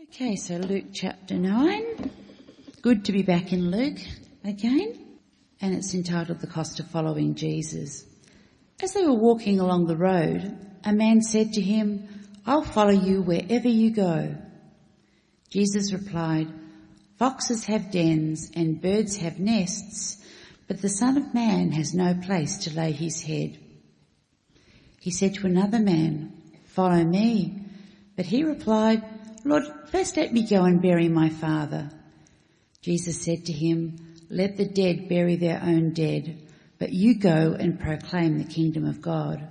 Okay, so Luke chapter 9. Good to be back in Luke again. And it's entitled The Cost of Following Jesus. As they were walking along the road, a man said to him, I'll follow you wherever you go. Jesus replied, Foxes have dens and birds have nests, but the Son of Man has no place to lay his head. He said to another man, Follow me. But he replied, Lord, first let me go and bury my father. Jesus said to him, let the dead bury their own dead, but you go and proclaim the kingdom of God.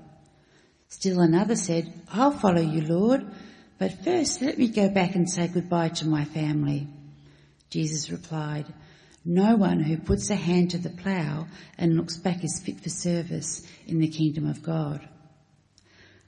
Still another said, I'll follow you, Lord, but first let me go back and say goodbye to my family. Jesus replied, no one who puts a hand to the plough and looks back is fit for service in the kingdom of God.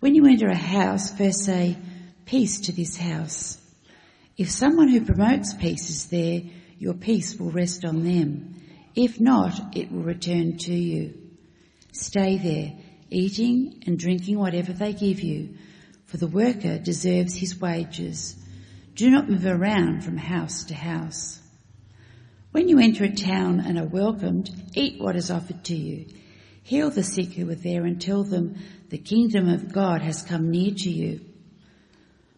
When you enter a house, first say, peace to this house. If someone who promotes peace is there, your peace will rest on them. If not, it will return to you. Stay there, eating and drinking whatever they give you, for the worker deserves his wages. Do not move around from house to house. When you enter a town and are welcomed, eat what is offered to you. Heal the sick who are there and tell them the kingdom of God has come near to you.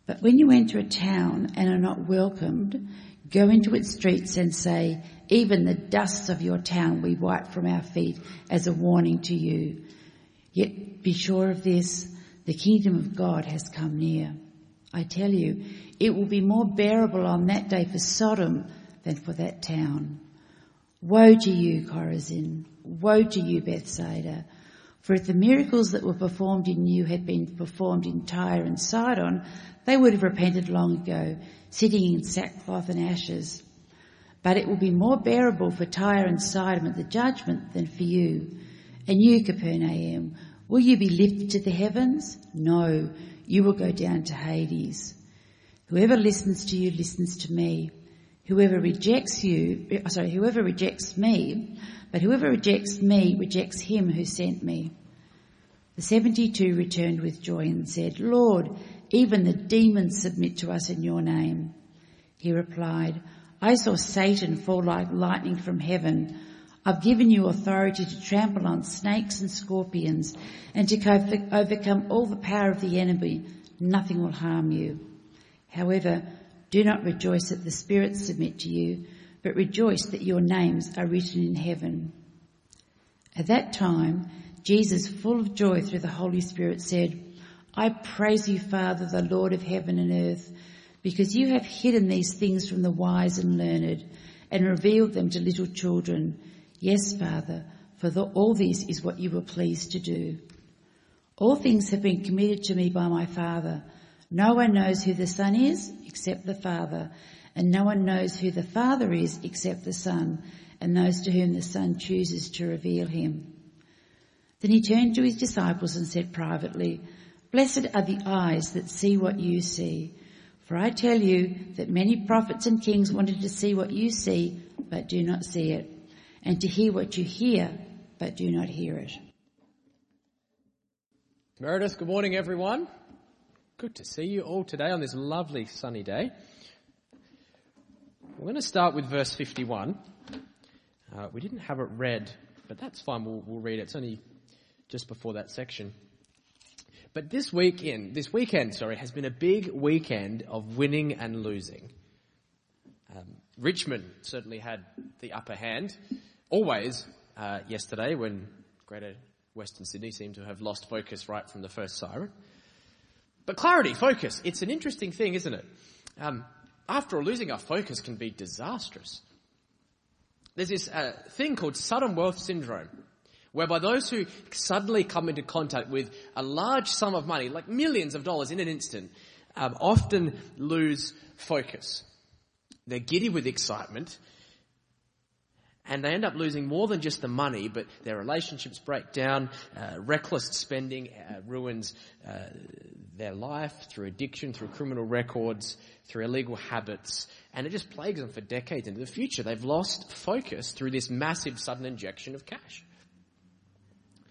But when you enter a town and are not welcomed, go into its streets and say, even the dust of your town we wipe from our feet as a warning to you. Yet be sure of this, the kingdom of God has come near. I tell you, it will be more bearable on that day for Sodom than for that town. Woe to you, Chorazin! Woe to you, Bethsaida! For if the miracles that were performed in you had been performed in Tyre and Sidon, they would have repented long ago, sitting in sackcloth and ashes. But it will be more bearable for Tyre and Sidon at the judgment than for you. And you, Capernaum, will you be lifted to the heavens? No, you will go down to Hades. Whoever listens to you listens to me. Whoever rejects you, eh, sorry, whoever rejects me but whoever rejects me rejects him who sent me. The 72 returned with joy and said, Lord, even the demons submit to us in your name. He replied, I saw Satan fall like lightning from heaven. I've given you authority to trample on snakes and scorpions and to overcome all the power of the enemy. Nothing will harm you. However, do not rejoice that the spirits submit to you, but rejoice that your names are written in heaven. At that time, Jesus, full of joy through the Holy Spirit, said, I praise you, Father, the Lord of heaven and earth, because you have hidden these things from the wise and learned and revealed them to little children. Yes, Father, for the, all this is what you were pleased to do. All things have been committed to me by my Father. No one knows who the Son is except the Father, and no one knows who the Father is except the Son and those to whom the Son chooses to reveal him. Then he turned to his disciples and said privately, Blessed are the eyes that see what you see. For I tell you that many prophets and kings wanted to see what you see, but do not see it, and to hear what you hear, but do not hear it. Meredith, good morning everyone. Good to see you all today on this lovely sunny day. We're going to start with verse 51. Uh, we didn't have it read, but that's fine. We'll, we'll read it. It's only just before that section. But this weekend, this weekend, sorry, has been a big weekend of winning and losing. Um, Richmond certainly had the upper hand, always uh, yesterday when Greater Western Sydney seemed to have lost focus right from the first siren. But clarity, focus, it's an interesting thing, isn't it? Um, after all, losing our focus can be disastrous. There's this uh, thing called sudden wealth syndrome, whereby those who suddenly come into contact with a large sum of money, like millions of dollars in an instant, um, often lose focus. They're giddy with excitement and they end up losing more than just the money, but their relationships break down, uh, reckless spending uh, ruins uh, their life through addiction, through criminal records, through illegal habits, and it just plagues them for decades into the future. They've lost focus through this massive sudden injection of cash.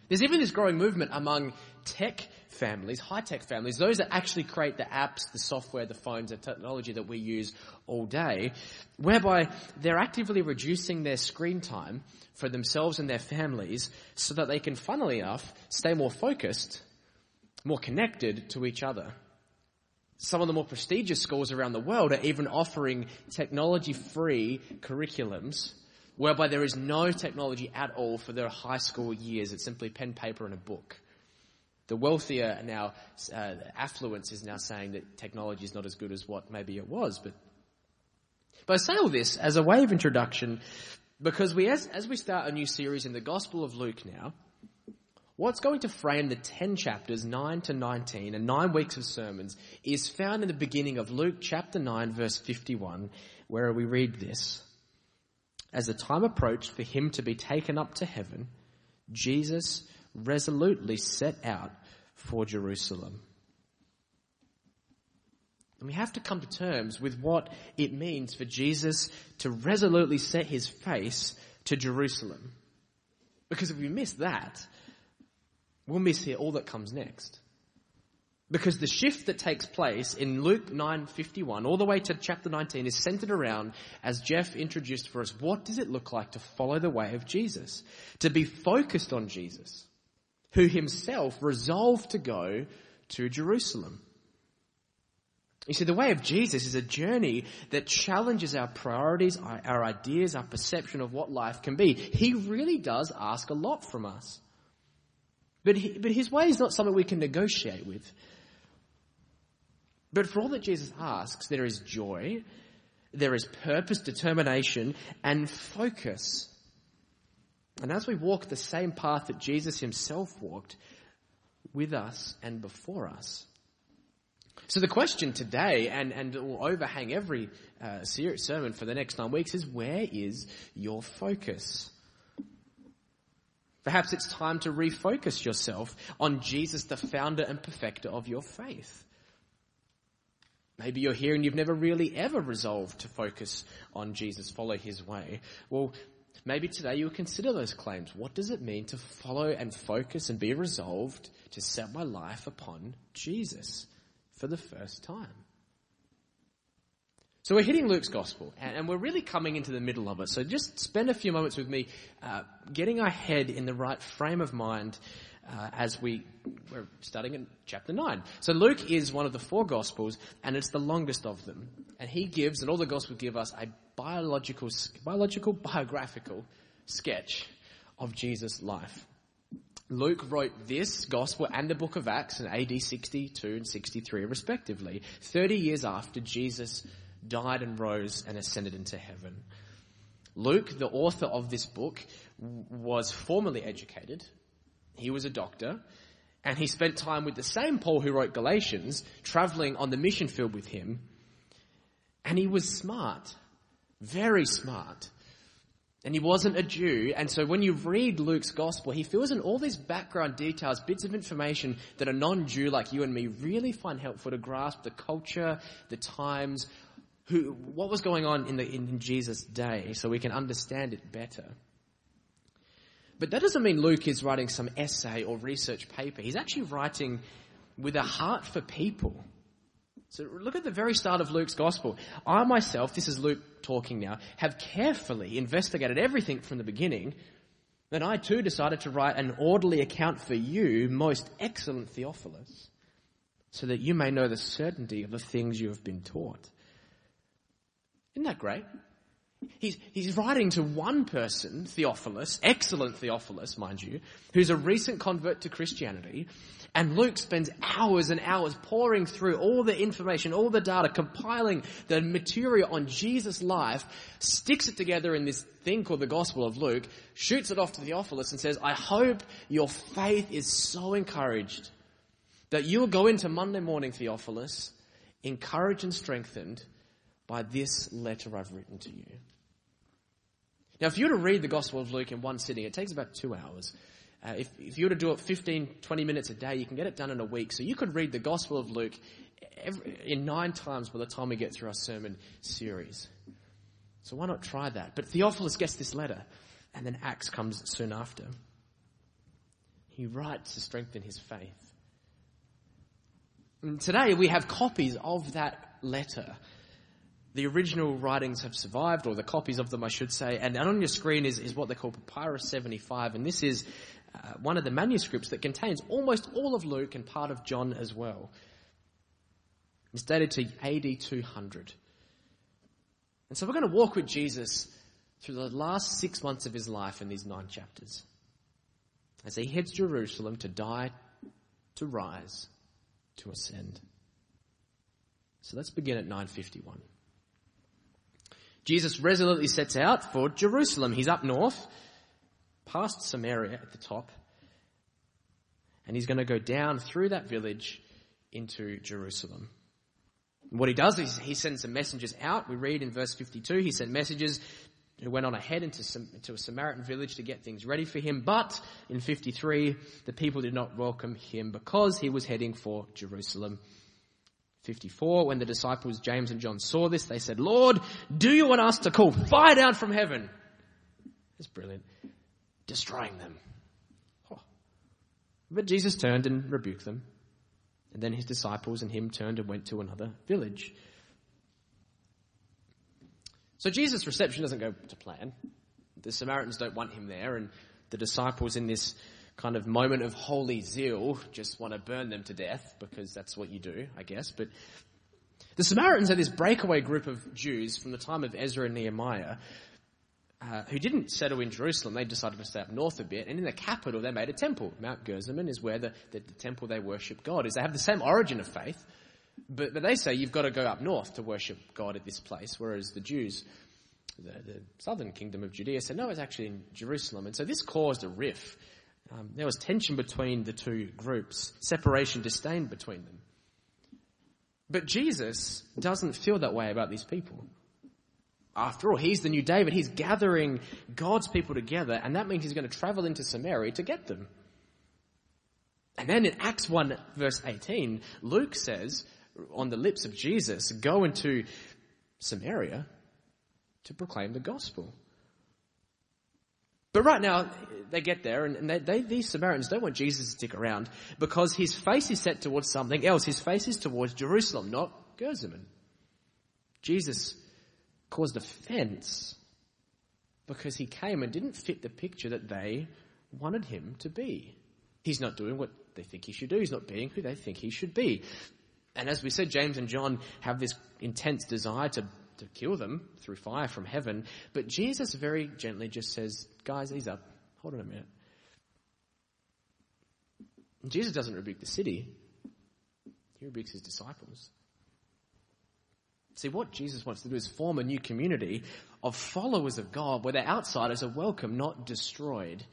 There's even this growing movement among tech families, high-tech families, those that actually create the apps, the software, the phones, the technology that we use all day, whereby they're actively reducing their screen time for themselves and their families so that they can, funnily enough, stay more focused, more connected to each other. Some of the more prestigious schools around the world are even offering technology-free curriculums whereby there is no technology at all for their high school years. It's simply pen, paper, and a book. The wealthier now, uh, affluence is now saying that technology is not as good as what maybe it was. But, but I say all this as a way of introduction because we, as, as we start a new series in the Gospel of Luke now, what's going to frame the 10 chapters, 9 to 19, and 9 weeks of sermons is found in the beginning of Luke chapter 9 verse 51, where we read this. As the time approached for him to be taken up to heaven, Jesus resolutely set out for Jerusalem. And we have to come to terms with what it means for Jesus to resolutely set his face to Jerusalem. Because if we miss that, we'll miss here all that comes next. Because the shift that takes place in Luke 9:51 all the way to chapter 19 is centered around as Jeff introduced for us what does it look like to follow the way of Jesus? To be focused on Jesus who himself resolved to go to Jerusalem. You see, the way of Jesus is a journey that challenges our priorities, our, ideas, our perception of what life can be. He really does ask a lot from us. But, he, but his way is not something we can negotiate with. But for all that Jesus asks, there is joy, there is purpose, determination, and focus. And as we walk the same path that Jesus himself walked with us and before us. So the question today, and, and will overhang every uh, sermon for the next nine weeks, is where is your focus? Perhaps it's time to refocus yourself on Jesus, the founder and perfecter of your faith. Maybe you're here and you've never really ever resolved to focus on Jesus, follow his way. Well, Maybe today you'll consider those claims. What does it mean to follow and focus and be resolved to set my life upon Jesus for the first time? So we're hitting Luke's gospel, and we're really coming into the middle of it. So just spend a few moments with me, uh, getting our head in the right frame of mind uh, as we we're starting in chapter nine. So Luke is one of the four gospels, and it's the longest of them. And he gives, and all the gospels give us a biological, biological, biographical sketch of Jesus' life. Luke wrote this gospel and the book of Acts in AD 62 and 63 respectively, 30 years after Jesus died and rose and ascended into heaven. Luke, the author of this book, was formally educated. He was a doctor and he spent time with the same Paul who wrote Galatians, traveling on the mission field with him. And he was smart. Very smart. And he wasn't a Jew, and so when you read Luke's gospel, he fills in all these background details, bits of information that a non-Jew like you and me really find helpful to grasp the culture, the times, who, what was going on in, the, in Jesus' day, so we can understand it better. But that doesn't mean Luke is writing some essay or research paper. He's actually writing with a heart for people. So look at the very start of Luke's gospel. I myself, this is Luke talking now, have carefully investigated everything from the beginning. Then I too decided to write an orderly account for you, most excellent Theophilus, so that you may know the certainty of the things you have been taught. Isn't that great? He's, he's writing to one person, Theophilus, excellent Theophilus, mind you, who's a recent convert to Christianity, and Luke spends hours and hours pouring through all the information, all the data, compiling the material on Jesus' life, sticks it together in this thing called the Gospel of Luke, shoots it off to Theophilus and says, I hope your faith is so encouraged that you'll go into Monday morning, Theophilus, encouraged and strengthened by this letter I've written to you. Now, if you were to read the Gospel of Luke in one sitting, it takes about two hours. Uh, if, if you were to do it 15, 20 minutes a day, you can get it done in a week. So you could read the Gospel of Luke every, in nine times by the time we get through our sermon series. So why not try that? But Theophilus gets this letter, and then Acts comes soon after. He writes to strengthen his faith. And today we have copies of that letter. The original writings have survived, or the copies of them, I should say, and on your screen is, is what they call Papyrus 75, and this is uh, one of the manuscripts that contains almost all of Luke and part of John as well. It's dated to AD 200. And so we're going to walk with Jesus through the last six months of his life in these nine chapters. As he heads Jerusalem to die, to rise, to ascend. So let's begin at 951. Jesus resolutely sets out for Jerusalem. He's up north, past Samaria at the top, and he's going to go down through that village into Jerusalem. What he does is he sends some messengers out. We read in verse 52, he sent messengers who went on ahead into, some, into a Samaritan village to get things ready for him. But in 53, the people did not welcome him because he was heading for Jerusalem. 54, when the disciples James and John saw this, they said, Lord, do you want us to call fire down from heaven? It's brilliant. Destroying them. Oh. But Jesus turned and rebuked them. And then his disciples and him turned and went to another village. So Jesus' reception doesn't go to plan. The Samaritans don't want him there, and the disciples, in this kind of moment of holy zeal, just want to burn them to death because that's what you do, I guess. But the Samaritans are this breakaway group of Jews from the time of Ezra and Nehemiah uh, who didn't settle in Jerusalem. They decided to stay up north a bit, and in the capital they made a temple. Mount Gerizim is where the, the, the, temple they worship God is. They have the same origin of faith, but, but they say you've got to go up north to worship God at this place, whereas the Jews, the, the southern kingdom of Judea, said no, it's actually in Jerusalem. And so this caused a rift. Um, there was tension between the two groups, separation, disdain between them. But Jesus doesn't feel that way about these people. After all, he's the new David. He's gathering God's people together, and that means he's going to travel into Samaria to get them. And then in Acts 1 verse 18, Luke says, on the lips of Jesus, go into Samaria to proclaim the gospel. But right now, they get there, and they, they, these Samaritans don't want Jesus to stick around because his face is set towards something else. His face is towards Jerusalem, not Gerizim. Jesus caused offense because he came and didn't fit the picture that they wanted him to be. He's not doing what they think he should do. He's not being who they think he should be. And as we said, James and John have this intense desire to, to kill them through fire from heaven. But Jesus very gently just says, guys, ease up. Hold on a minute. Jesus doesn't rebuke the city. He rebukes his disciples. See, what Jesus wants to do is form a new community of followers of God where the outsiders are welcome, not destroyed.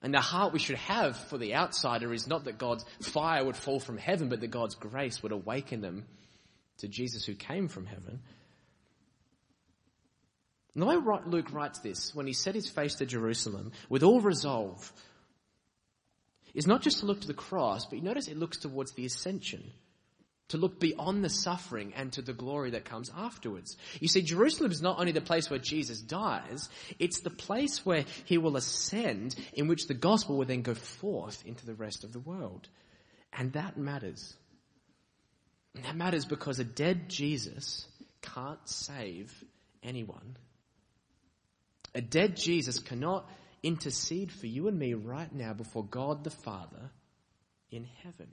And the heart we should have for the outsider is not that God's fire would fall from heaven, but that God's grace would awaken them to Jesus who came from heaven. And the way Luke writes this, when he set his face to Jerusalem with all resolve, is not just to look to the cross, but you notice it looks towards the ascension to look beyond the suffering and to the glory that comes afterwards. You see, Jerusalem is not only the place where Jesus dies, it's the place where he will ascend, in which the gospel will then go forth into the rest of the world. And that matters. And that matters because a dead Jesus can't save anyone. A dead Jesus cannot intercede for you and me right now before God the Father in heaven.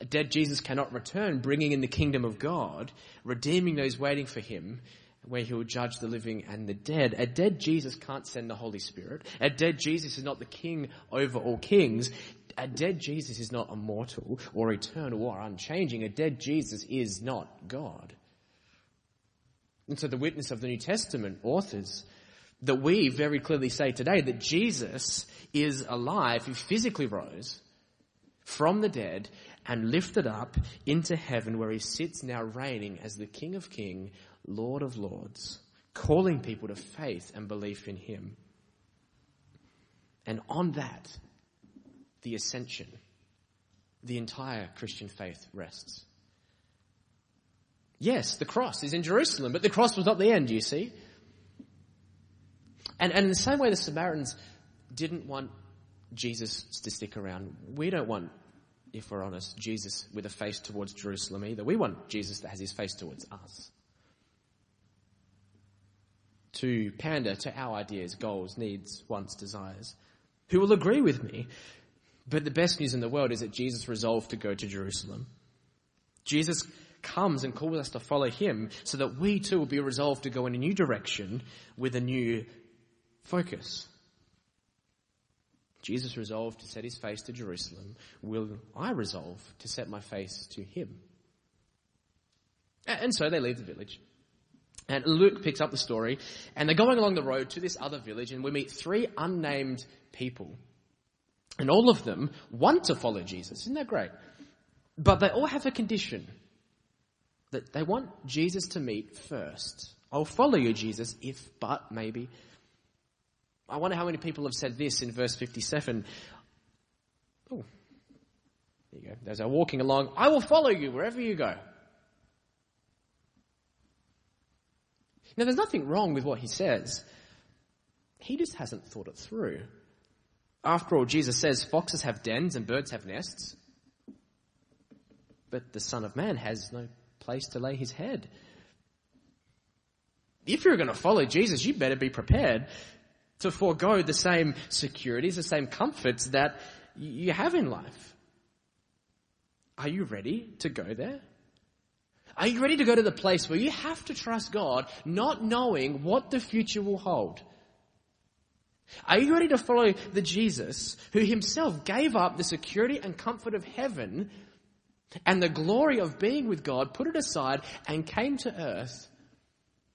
A dead Jesus cannot return, bringing in the kingdom of God, redeeming those waiting for him, where he will judge the living and the dead. A dead Jesus can't send the Holy Spirit. A dead Jesus is not the king over all kings. A dead Jesus is not immortal or eternal or unchanging. A dead Jesus is not God. And so the witness of the New Testament authors that we very clearly say today that Jesus is alive, he physically rose from the dead and lifted up into heaven where he sits now reigning as the King of Kings, Lord of Lords, calling people to faith and belief in him. And on that, the ascension, the entire Christian faith rests. Yes, the cross is in Jerusalem, but the cross was not the end, you see. And, and in the same way the Samaritans didn't want Jesus to stick around, we don't want, if we're honest, Jesus with a face towards Jerusalem either. We want Jesus that has his face towards us. To pander to our ideas, goals, needs, wants, desires. Who will agree with me? But the best news in the world is that Jesus resolved to go to Jerusalem. Jesus comes and calls us to follow him so that we too will be resolved to go in a new direction with a new focus. Jesus resolved to set his face to Jerusalem. Will I resolve to set my face to him? And so they leave the village. And Luke picks up the story, and they're going along the road to this other village, and we meet three unnamed people. And all of them want to follow Jesus. Isn't that great? But they all have a condition that they want Jesus to meet first. I'll follow you, Jesus, if, but, maybe. I wonder how many people have said this in verse 57. Oh, there you go. As they're walking along, I will follow you wherever you go. Now, there's nothing wrong with what he says. He just hasn't thought it through. After all, Jesus says foxes have dens and birds have nests, but the Son of Man has no place to lay his head. If you're going to follow Jesus, you better be prepared to forego the same securities, the same comforts that you have in life. Are you ready to go there? Are you ready to go to the place where you have to trust God, not knowing what the future will hold? Are you ready to follow the Jesus who himself gave up the security and comfort of heaven and the glory of being with God, put it aside, and came to earth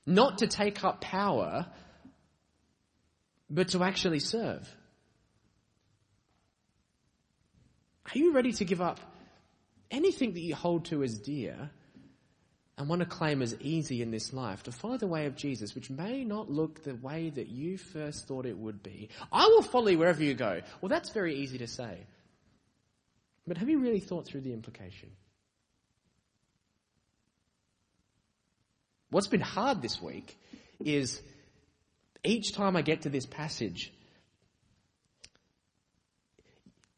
not to take up power, but to actually serve? Are you ready to give up anything that you hold to as dear and want to claim as easy in this life to follow the way of Jesus, which may not look the way that you first thought it would be? I will follow you wherever you go. Well, that's very easy to say. But have you really thought through the implication? What's been hard this week is each time I get to this passage,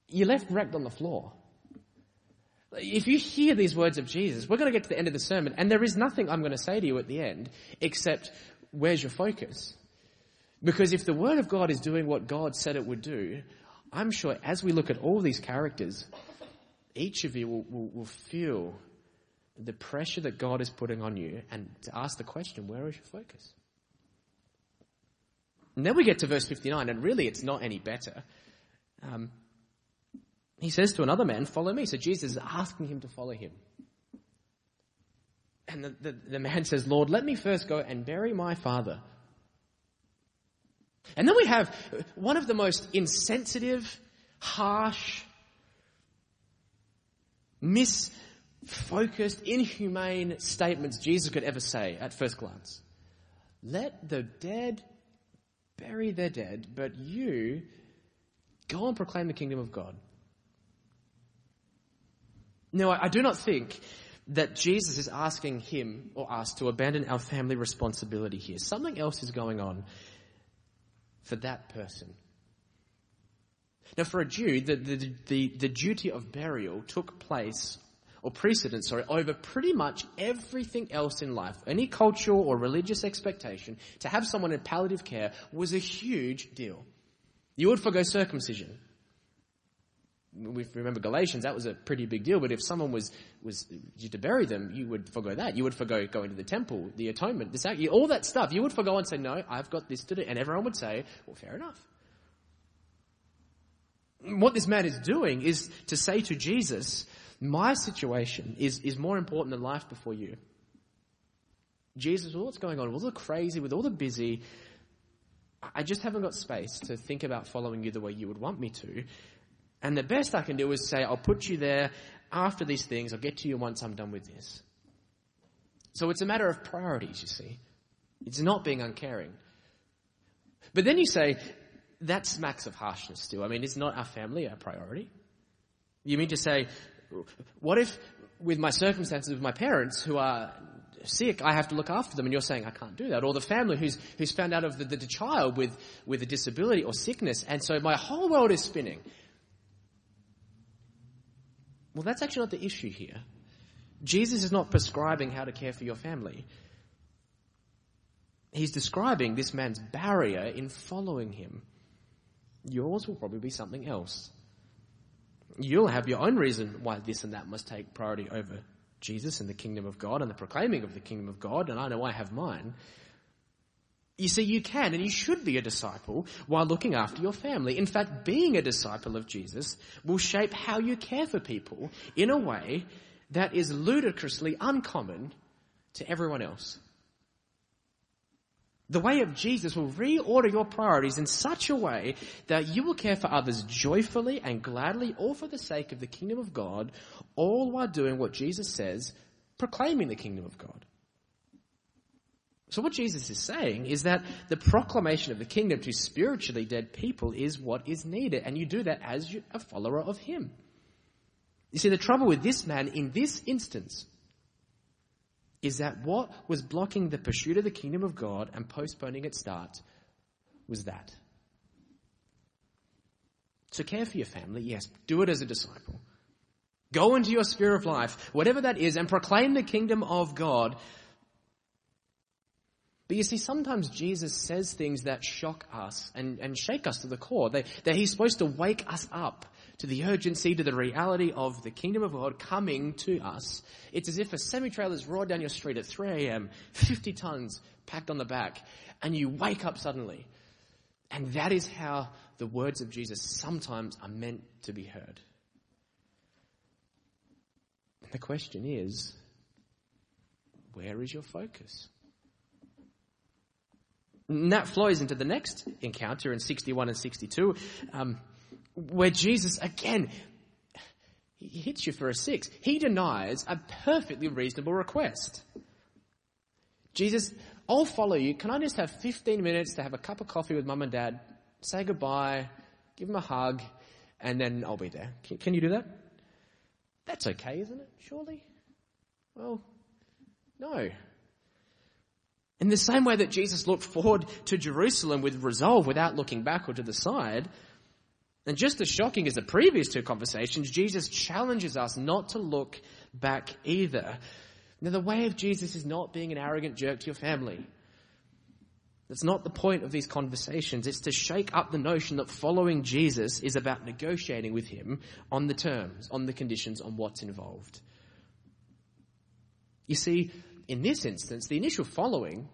you're left wrecked on the floor. If you hear these words of Jesus, we're going to get to the end of the sermon, and there is nothing I'm going to say to you at the end except, where's your focus? Because if the Word of God is doing what God said it would do, I'm sure as we look at all these characters, each of you will, will, will feel the pressure that God is putting on you and to ask the question, where is your focus? And then we get to verse 59, and really it's not any better. Um, he says to another man, Follow me. So Jesus is asking him to follow him. And the, the, the man says, Lord, let me first go and bury my father. And then we have one of the most insensitive, harsh, misfocused, inhumane statements Jesus could ever say at first glance. Let the dead bury their dead, but you go and proclaim the kingdom of God. Now, I do not think that Jesus is asking him or us to abandon our family responsibility here. Something else is going on for that person. Now, for a Jew, the, the, the, the duty of burial took place, or precedence, sorry, over pretty much everything else in life. Any cultural or religious expectation to have someone in palliative care was a huge deal. You would forego circumcision we remember Galatians, that was a pretty big deal. But if someone was was to bury them, you would forego that. You would forego going to the temple, the atonement, this all that stuff. You would forego and say, "No, I've got this to do," and everyone would say, "Well, fair enough." What this man is doing is to say to Jesus, "My situation is is more important than life before you." Jesus, with what's going on, with all the crazy, with all the busy, I just haven't got space to think about following you the way you would want me to. And the best I can do is say, I'll put you there after these things. I'll get to you once I'm done with this. So it's a matter of priorities, you see. It's not being uncaring. But then you say, that smacks of harshness still. I mean, is not our family our priority? You mean to say, what if with my circumstances with my parents who are sick, I have to look after them, and you're saying I can't do that. Or the family who's, who's found out of the, the, the child with, with a disability or sickness, and so my whole world is spinning. Well, that's actually not the issue here. Jesus is not prescribing how to care for your family. He's describing this man's barrier in following him. Yours will probably be something else. You'll have your own reason why this and that must take priority over Jesus and the kingdom of God and the proclaiming of the kingdom of God, and I know I have mine. You see, you can and you should be a disciple while looking after your family. In fact, being a disciple of Jesus will shape how you care for people in a way that is ludicrously uncommon to everyone else. The way of Jesus will reorder your priorities in such a way that you will care for others joyfully and gladly, all for the sake of the kingdom of God, all while doing what Jesus says, proclaiming the kingdom of God. So what Jesus is saying is that the proclamation of the kingdom to spiritually dead people is what is needed, and you do that as a follower of Him. You see, the trouble with this man in this instance is that what was blocking the pursuit of the kingdom of God and postponing its start was that. So care for your family, yes, do it as a disciple. Go into your sphere of life, whatever that is, and proclaim the kingdom of God. But you see, sometimes Jesus says things that shock us and, and shake us to the core. That he's supposed to wake us up to the urgency, to the reality of the kingdom of God coming to us. It's as if a semi-trailer's roared down your street at 3 a.m., 50 tons packed on the back, and you wake up suddenly. And that is how the words of Jesus sometimes are meant to be heard. And the question is, where is your focus? And that flows into the next encounter in 61 and 62. Um, where Jesus, again, he hits you for a six. He denies a perfectly reasonable request. Jesus, I'll follow you. Can I just have 15 minutes to have a cup of coffee with mum and dad, say goodbye, give them a hug, and then I'll be there? Can, can you do that? That's okay, isn't it? Surely? Well, no. In the same way that Jesus looked forward to Jerusalem with resolve without looking back or to the side, and just as shocking as the previous two conversations, Jesus challenges us not to look back either. Now, the way of Jesus is not being an arrogant jerk to your family. That's not the point of these conversations. It's to shake up the notion that following Jesus is about negotiating with him on the terms, on the conditions, on what's involved. You see, in this instance, the initial following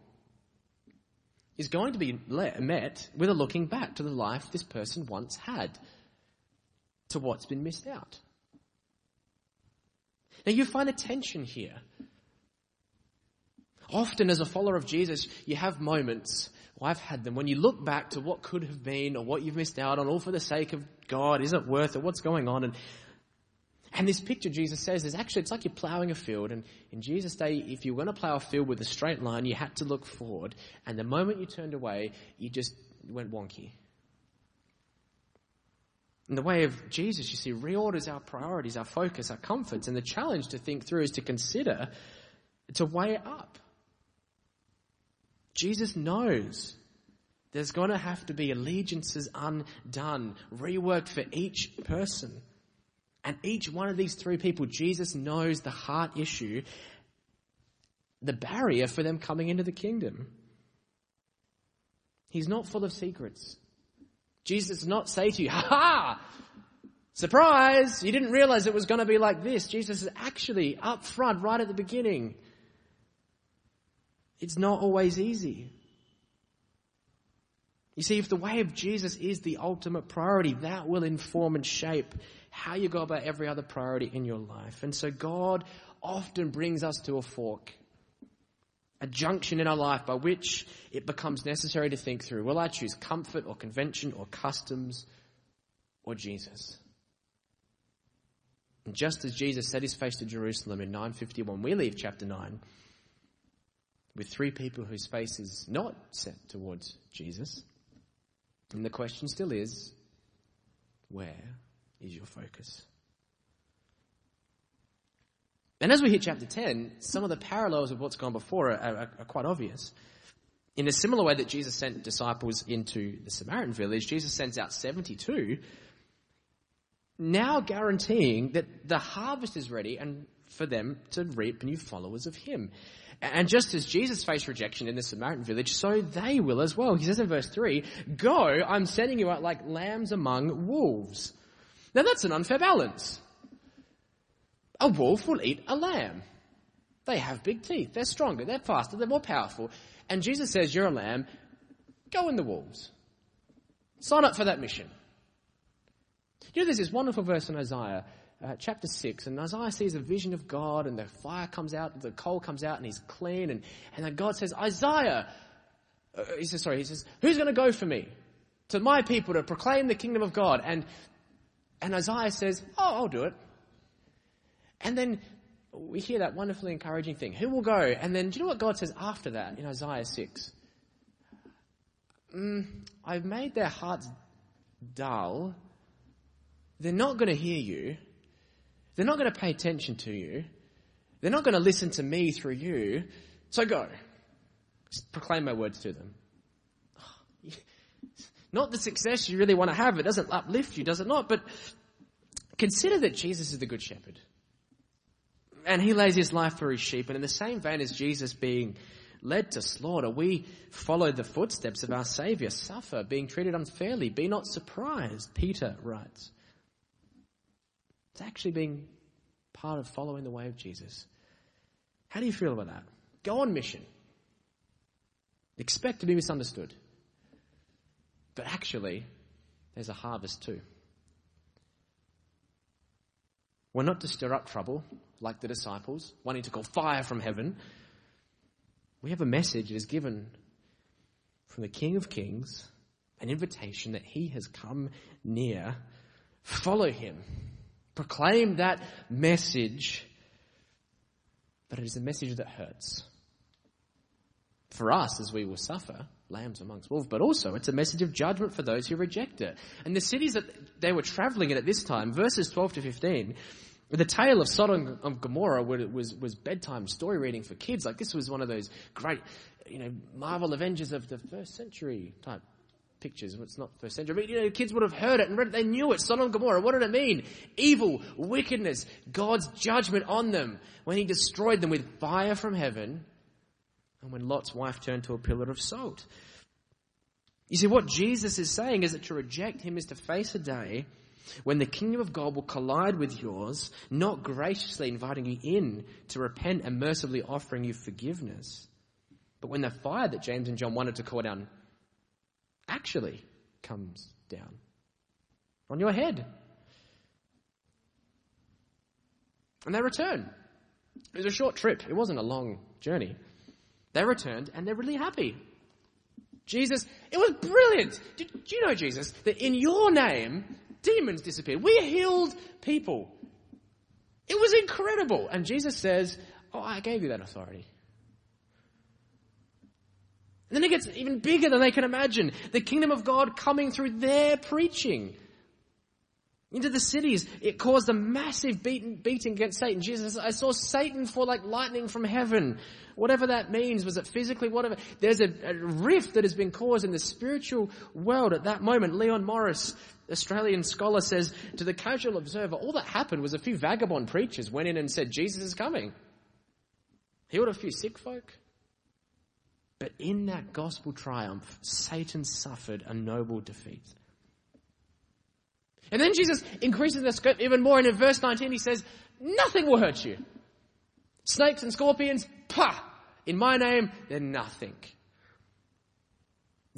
is going to be met with a looking back to the life this person once had, to what's been missed out. Now you find a tension here. Often as a follower of Jesus, you have moments, well, I've had them, when you look back to what could have been or what you've missed out on, all for the sake of God, is it worth it? What's going on? And and this picture Jesus says is actually, it's like you're plowing a field. And in Jesus' day, if you were to plow a field with a straight line, you had to look forward. And the moment you turned away, you just went wonky. In the way of Jesus, you see, reorders our priorities, our focus, our comforts. And the challenge to think through is to consider, to weigh it up. Jesus knows there's going to have to be allegiances undone, reworked for each person. And each one of these three people, Jesus knows the heart issue, the barrier for them coming into the kingdom. He's not full of secrets. Jesus does not say to you, ha ha! Surprise! You didn't realize it was going to be like this. Jesus is actually up front, right at the beginning. It's not always easy. You see, if the way of Jesus is the ultimate priority, that will inform and shape how you go about every other priority in your life. And so God often brings us to a fork, a junction in our life by which it becomes necessary to think through will I choose comfort or convention or customs or Jesus? And just as Jesus set his face to Jerusalem in 951, we leave chapter 9 with three people whose face is not set towards Jesus. And the question still is where is your focus? And as we hit chapter 10, some of the parallels of what's gone before are, are, are, quite obvious. In a similar way that Jesus sent disciples into the Samaritan village, Jesus sends out 72, now guaranteeing that the harvest is ready and for them to reap new followers of Him. And just as Jesus faced rejection in the Samaritan village, so they will as well. He says in verse 3, Go, I'm sending you out like lambs among wolves. Now that's an unfair balance. A wolf will eat a lamb. They have big teeth. They're stronger. They're faster. They're more powerful. And Jesus says, You're a lamb. Go in the wolves. Sign up for that mission. You know, there's this wonderful verse in Isaiah uh, chapter 6, and Isaiah sees a vision of God, and the fire comes out, the coal comes out, and he's clean, and, and then God says, Isaiah, uh, he says, sorry, he says, who's going to go for me? To my people to proclaim the kingdom of God. And, and Isaiah says, oh, I'll do it. And then we hear that wonderfully encouraging thing. Who will go? And then do you know what God says after that in Isaiah 6? Mm, I've made their hearts dull. They're not going to hear you. They're not going to pay attention to you. They're not going to listen to me through you. So go. Just proclaim my words to them. Not the success you really want to have. It doesn't uplift you, does it not? But consider that Jesus is the good shepherd. And he lays his life for his sheep. And in the same vein as Jesus being led to slaughter, we follow the footsteps of our Saviour, suffer, being treated unfairly. Be not surprised, Peter writes. It's actually being part of following the way of Jesus. How do you feel about that? Go on mission. Expect to be misunderstood. But actually, there's a harvest too. We're not to stir up trouble like the disciples, wanting to call fire from heaven. We have a message that is given from the King of Kings, an invitation that he has come near. Follow him. Proclaim that message, but it is a message that hurts. For us, as we will suffer, lambs amongst wolves, but also it's a message of judgment for those who reject it. And the cities that they were traveling in at this time, verses 12 to 15, the tale of Sodom and Gomorrah was, was bedtime story reading for kids. Like this was one of those great, you know, Marvel Avengers of the first century type pictures. It's not first century, but you know, kids would have heard it and read it. They knew it. Sodom and Gomorrah. What did it mean? Evil, wickedness, God's judgment on them when He destroyed them with fire from heaven, and when Lot's wife turned to a pillar of salt. You see, what Jesus is saying is that to reject Him is to face a day when the kingdom of God will collide with yours, not graciously inviting you in to repent and mercifully offering you forgiveness, but when the fire that James and John wanted to call down actually comes down on your head. And they return. It was a short trip, it wasn't a long journey. They returned and they're really happy. Jesus, it was brilliant. Did, you know, Jesus, that in your name, demons disappeared? We healed people. It was incredible. And Jesus says, Oh, I gave you that authority. And then it gets even bigger than they can imagine. The kingdom of God coming through their preaching into the cities. It caused a massive beating, beating against Satan. Jesus, I saw Satan fall like lightning from heaven. Whatever that means, was it physically, whatever. There's a, a rift that has been caused in the spiritual world at that moment. Leon Morris, Australian scholar, says to the casual observer, all that happened was a few vagabond preachers went in and said, Jesus is coming. Healed a few sick folk but in that gospel triumph, Satan suffered a noble defeat. And then Jesus increases the scope even more, and in verse 19 he says, Nothing will hurt you. Snakes and scorpions, pah! In my name, they're nothing.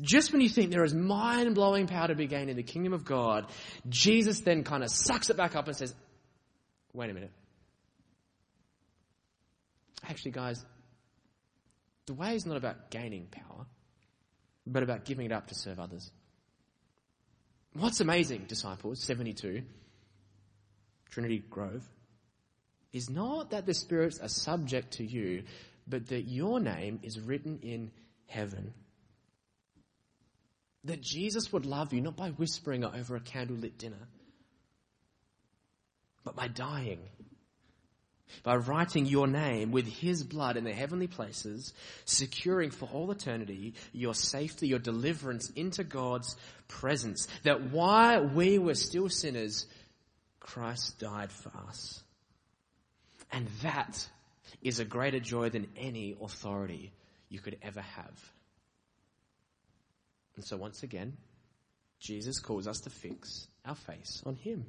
Just when you think there is mind blowing power to be gained in the kingdom of God, Jesus then kind of sucks it back up and says, Wait a minute. Actually, guys, the way is not about gaining power, but about giving it up to serve others. What's amazing, disciples, 72, Trinity Grove, is not that the spirits are subject to you, but that your name is written in heaven. That Jesus would love you not by whispering over a candlelit dinner, but by dying by writing your name with his blood in the heavenly places, securing for all eternity your safety, your deliverance into God's presence. That while we were still sinners, Christ died for us. And that is a greater joy than any authority you could ever have. And so once again, Jesus calls us to fix our face on him.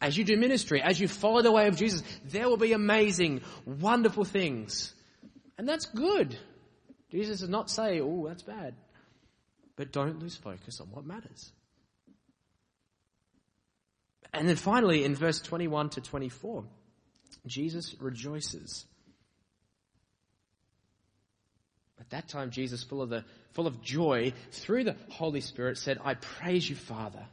As you do ministry, as you follow the way of Jesus, there will be amazing, wonderful things. And that's good. Jesus does not say, oh, that's bad. But don't lose focus on what matters. And then finally, in verse 21 to 24, Jesus rejoices. At that time, Jesus, full of, the, full of joy, through the Holy Spirit, said, I praise you, Father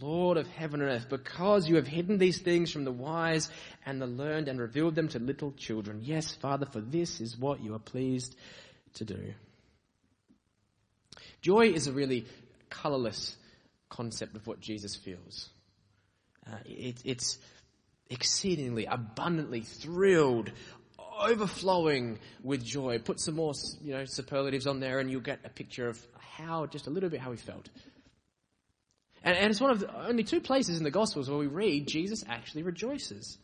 Lord of heaven and earth, because you have hidden these things from the wise and the learned and revealed them to little children. Yes, Father, for this is what you are pleased to do. Joy is a really colorless concept of what Jesus feels. Uh, it, it's exceedingly, abundantly thrilled, overflowing with joy. Put some more, you know, superlatives on there and you'll get a picture of how, just a little bit how he felt. And, and it's one of the only two places in the Gospels where we read Jesus actually rejoices.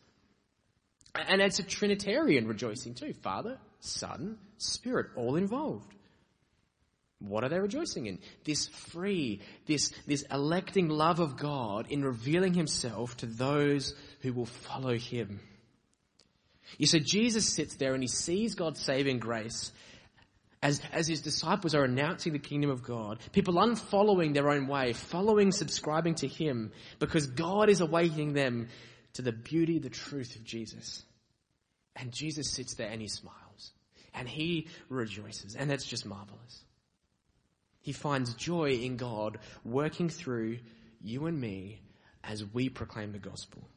And it's a Trinitarian rejoicing too. Father, Son, Spirit, all involved. What are they rejoicing in? This free, this, this electing love of God in revealing himself to those who will follow him. You see, Jesus sits there and he sees God's saving grace as, as his disciples are announcing the kingdom of God, people unfollowing their own way, following, subscribing to him, because God is awakening them to the beauty, the truth of Jesus. And Jesus sits there and he smiles. And he rejoices. And that's just marvelous. He finds joy in God working through you and me as we proclaim the gospel.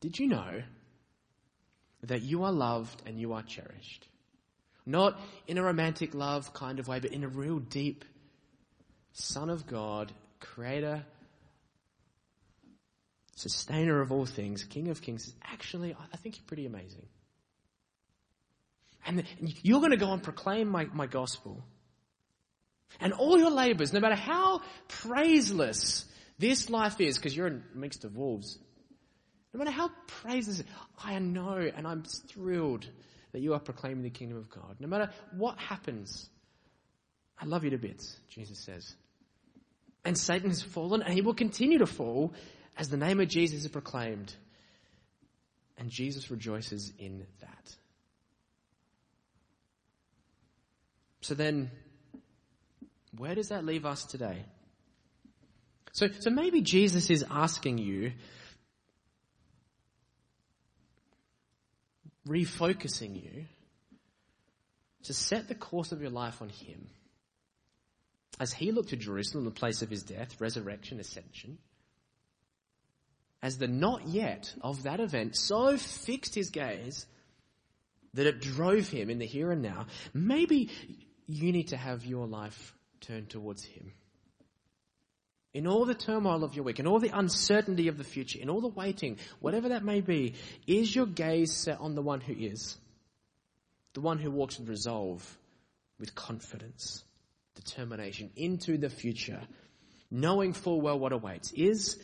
Did you know that you are loved and you are cherished? Not in a romantic love kind of way, but in a real deep Son of God, Creator, Sustainer of all things, King of Kings, is actually, I think, you're pretty amazing. And you're going to go and proclaim my, my gospel. And all your labors, no matter how praiseless this life is, because you're mixed of wolves, no matter how praiseless, I know and I'm thrilled that you are proclaiming the kingdom of God. No matter what happens, I love you to bits, Jesus says. And Satan has fallen and he will continue to fall as the name of Jesus is proclaimed. And Jesus rejoices in that. So then, where does that leave us today? So, so maybe Jesus is asking you refocusing you to set the course of your life on Him. As He looked to Jerusalem, the place of His death, resurrection, ascension, as the not yet of that event so fixed His gaze that it drove Him in the here and now, maybe you need to have your life turned towards Him. In all the turmoil of your week, in all the uncertainty of the future, in all the waiting, whatever that may be, is your gaze set on the one who is? The one who walks with resolve, with confidence, determination into the future, knowing full well what awaits. Is,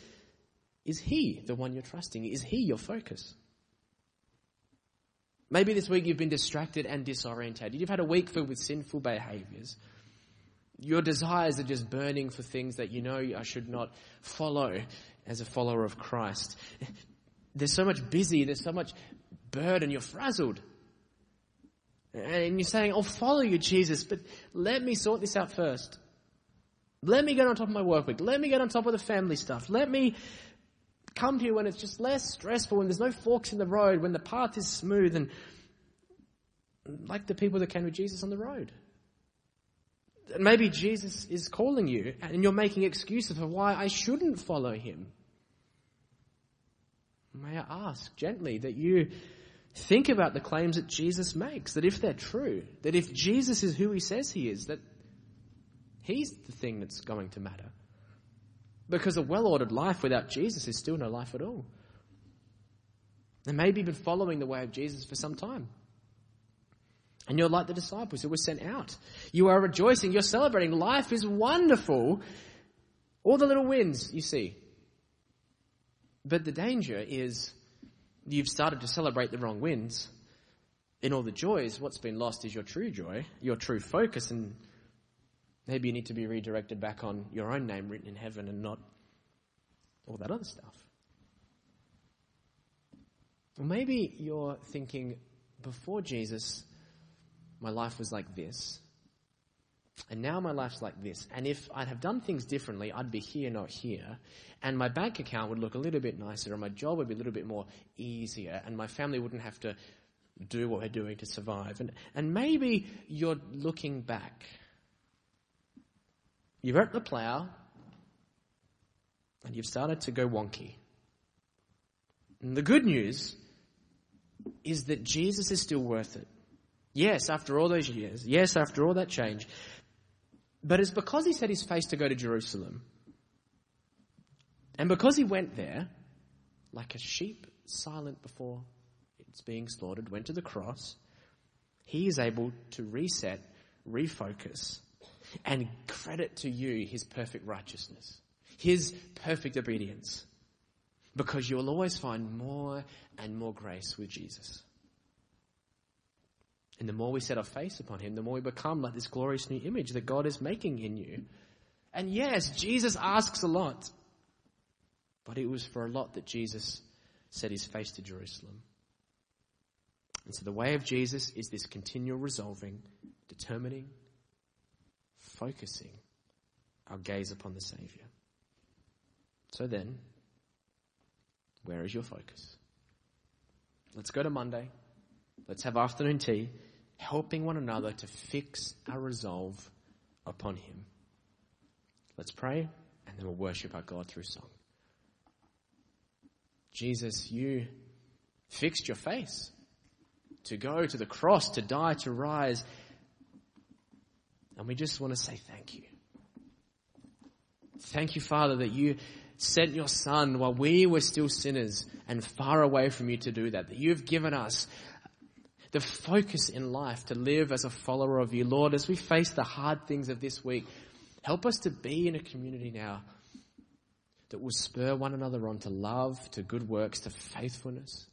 is he the one you're trusting? Is he your focus? Maybe this week you've been distracted and disorientated. You've had a week filled with sinful behaviors your desires are just burning for things that you know I should not follow as a follower of Christ. There's so much busy, there's so much burden, you're frazzled. And you're saying, I'll follow you, Jesus, but let me sort this out first. Let me get on top of my work week. Let me get on top of the family stuff. Let me come to you when it's just less stressful, when there's no forks in the road, when the path is smooth and like the people that came with Jesus on the road. Maybe Jesus is calling you and you're making excuses for why I shouldn't follow him. May I ask gently that you think about the claims that Jesus makes, that if they're true, that if Jesus is who he says he is, that he's the thing that's going to matter. Because a well ordered life without Jesus is still no life at all. And maybe you've been following the way of Jesus for some time. And you're like the disciples who were sent out. You are rejoicing, you're celebrating. Life is wonderful. All the little wins you see. But the danger is you've started to celebrate the wrong wins. In all the joys, what's been lost is your true joy, your true focus, and maybe you need to be redirected back on your own name written in heaven and not all that other stuff. Or maybe you're thinking, before Jesus, my life was like this. And now my life's like this. And if I'd have done things differently, I'd be here, not here. And my bank account would look a little bit nicer, and my job would be a little bit more easier, and my family wouldn't have to do what we're doing to survive. And, and maybe you're looking back. You're at the plough, and you've started to go wonky. And the good news is that Jesus is still worth it. Yes, after all those years. Yes, after all that change. But it's because he set his face to go to Jerusalem. And because he went there, like a sheep silent before it's being slaughtered, went to the cross, he is able to reset, refocus, and credit to you his perfect righteousness, his perfect obedience. Because you'll always find more and more grace with Jesus. And the more we set our face upon Him, the more we become like this glorious new image that God is making in you. And yes, Jesus asks a lot. But it was for a lot that Jesus set his face to Jerusalem. And so the way of Jesus is this continual resolving, determining, focusing our gaze upon the Saviour. So then, where is your focus? Let's go to Monday. Let's have afternoon tea, helping one another to fix our resolve upon Him. Let's pray, and then we'll worship our God through song. Jesus, you fixed your face to go to the cross, to die, to rise. And we just want to say thank you. Thank you, Father, that you sent your Son while we were still sinners and far away from you to do that. That you've given us the focus in life to live as a follower of you. Lord, as we face the hard things of this week, help us to be in a community now that will spur one another on to love, to good works, to faithfulness.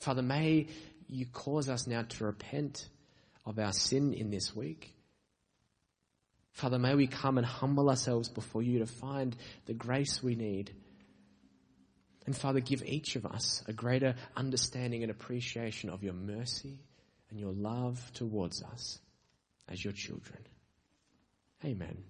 Father, may you cause us now to repent of our sin in this week. Father, may we come and humble ourselves before you to find the grace we need. And Father, give each of us a greater understanding and appreciation of your mercy and your love towards us as your children. Amen.